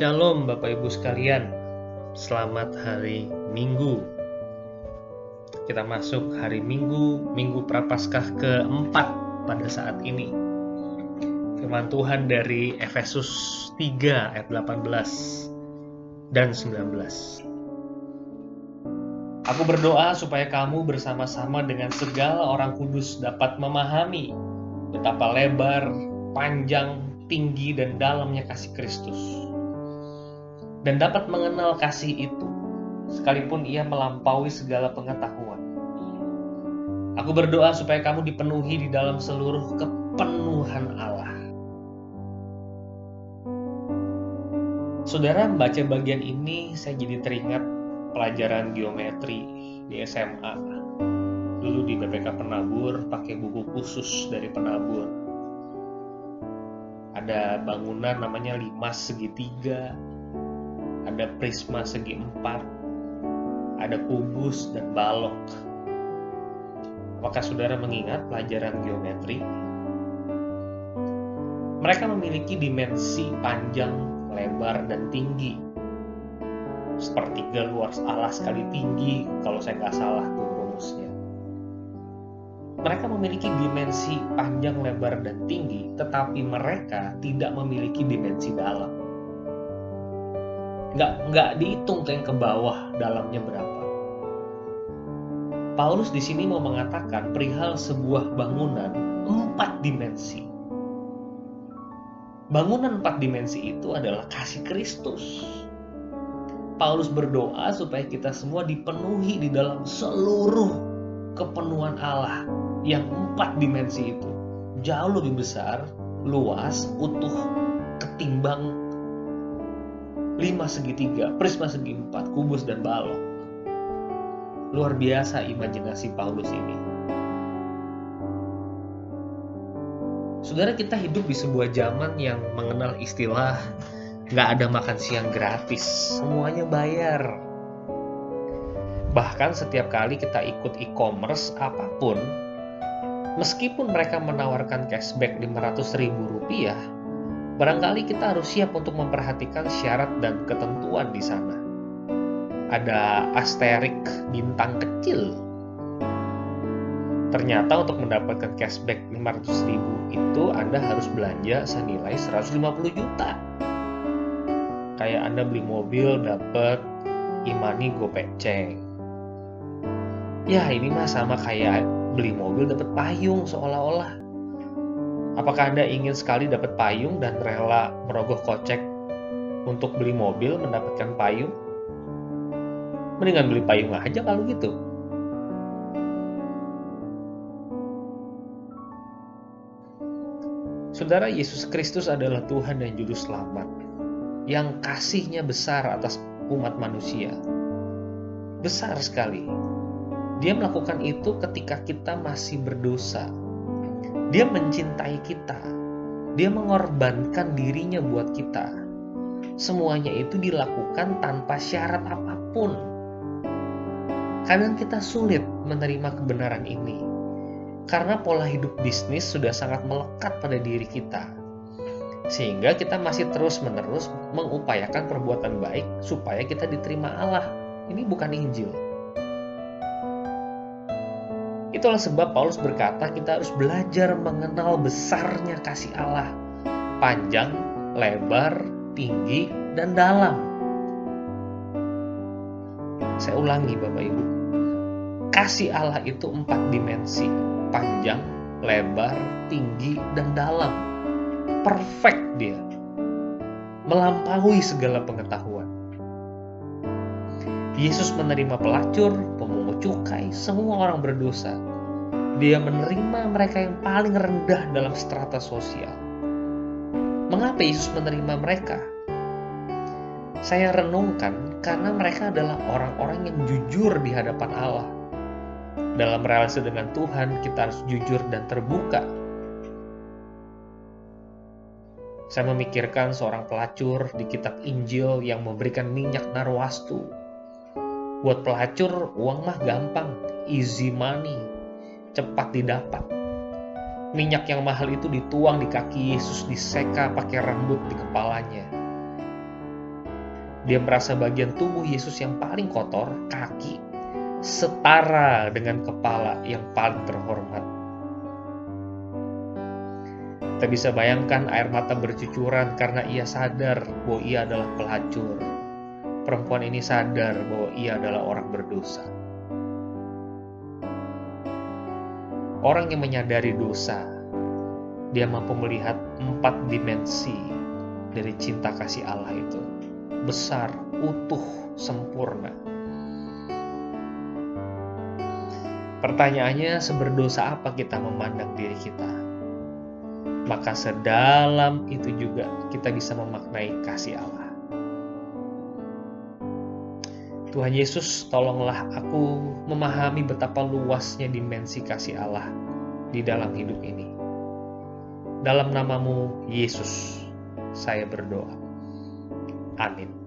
Shalom Bapak Ibu sekalian. Selamat hari Minggu. Kita masuk hari Minggu Minggu Prapaskah keempat pada saat ini. Firman Tuhan dari Efesus 3 ayat 18 dan 19 Aku berdoa supaya kamu bersama-sama dengan segala orang kudus dapat memahami betapa lebar, panjang, tinggi, dan dalamnya kasih Kristus. Dan dapat mengenal kasih itu, sekalipun ia melampaui segala pengetahuan. Aku berdoa supaya kamu dipenuhi di dalam seluruh kepenuhan Allah. Saudara membaca bagian ini, saya jadi teringat pelajaran geometri di SMA. Dulu di BPK Penabur pakai buku khusus dari Penabur. Ada bangunan namanya lima segitiga, ada prisma segi empat, ada kubus dan balok. Apakah saudara mengingat pelajaran geometri? Mereka memiliki dimensi panjang, lebar, dan tinggi sepertiga luar Allah sekali tinggi kalau saya nggak salah tuh rumusnya. Mereka memiliki dimensi panjang, lebar, dan tinggi, tetapi mereka tidak memiliki dimensi dalam. Nggak, nggak dihitung yang ke bawah dalamnya berapa. Paulus di sini mau mengatakan perihal sebuah bangunan empat dimensi. Bangunan empat dimensi itu adalah kasih Kristus Paulus berdoa supaya kita semua dipenuhi di dalam seluruh kepenuhan Allah yang empat dimensi itu jauh lebih besar, luas, utuh, ketimbang lima segitiga, prisma segi empat, kubus dan balok. Luar biasa imajinasi Paulus ini. Saudara kita hidup di sebuah zaman yang mengenal istilah nggak ada makan siang gratis, semuanya bayar. Bahkan setiap kali kita ikut e-commerce apa pun, meskipun mereka menawarkan cashback 500 ribu rupiah, barangkali kita harus siap untuk memperhatikan syarat dan ketentuan di sana. Ada asterik bintang kecil. Ternyata untuk mendapatkan cashback 500 ribu itu Anda harus belanja senilai 150 juta kayak Anda beli mobil dapat imani gopeceng. Ya ini mah sama kayak beli mobil dapat payung seolah-olah. Apakah Anda ingin sekali dapat payung dan rela merogoh kocek untuk beli mobil mendapatkan payung? Mendingan beli payung aja kalau gitu. Saudara Yesus Kristus adalah Tuhan dan Juru Selamat yang kasihnya besar atas umat manusia. Besar sekali. Dia melakukan itu ketika kita masih berdosa. Dia mencintai kita. Dia mengorbankan dirinya buat kita. Semuanya itu dilakukan tanpa syarat apa pun. Kadang kita sulit menerima kebenaran ini karena pola hidup bisnis sudah sangat melekat pada diri kita sehingga kita masih terus-menerus mengupayakan perbuatan baik supaya kita diterima Allah. Ini bukan Injil. Itulah sebab Paulus berkata kita harus belajar mengenal besarnya kasih Allah. Panjang, lebar, tinggi, dan dalam. Saya ulangi Bapak Ibu. Kasih Allah itu empat dimensi. Panjang, lebar, tinggi, dan dalam perfect dia. Melampaui segala pengetahuan. Yesus menerima pelacur, pemungut cukai, semua orang berdosa. Dia menerima mereka yang paling rendah dalam strata sosial. Mengapa Yesus menerima mereka? Saya renungkan karena mereka adalah orang-orang yang jujur di hadapan Allah. Dalam relasi dengan Tuhan, kita harus jujur dan terbuka Saya memikirkan seorang pelacur di kitab Injil yang memberikan minyak narwastu. Buat pelacur, uang mah gampang, easy money, cepat didapat. Minyak yang mahal itu dituang di kaki Yesus, diseka pakai rambut di kepalanya. Dia merasa bagian tubuh Yesus yang paling kotor, kaki, setara dengan kepala yang paling terhormat. Kita bisa bayangkan air mata bercucuran karena ia sadar bahwa ia adalah pelacur. Perempuan ini sadar bahwa ia adalah orang berdosa. Orang yang menyadari dosa, dia mampu melihat empat dimensi dari cinta kasih Allah itu. Besar, utuh, sempurna. Pertanyaannya, seberdosa apa kita memandang diri kita? Maka sedalam itu juga kita bisa memaknai kasih Allah. Tuhan Yesus, tolonglah aku memahami betapa luasnya dimensi kasih Allah di dalam hidup ini. Dalam namamu, Yesus, saya berdoa. Amin.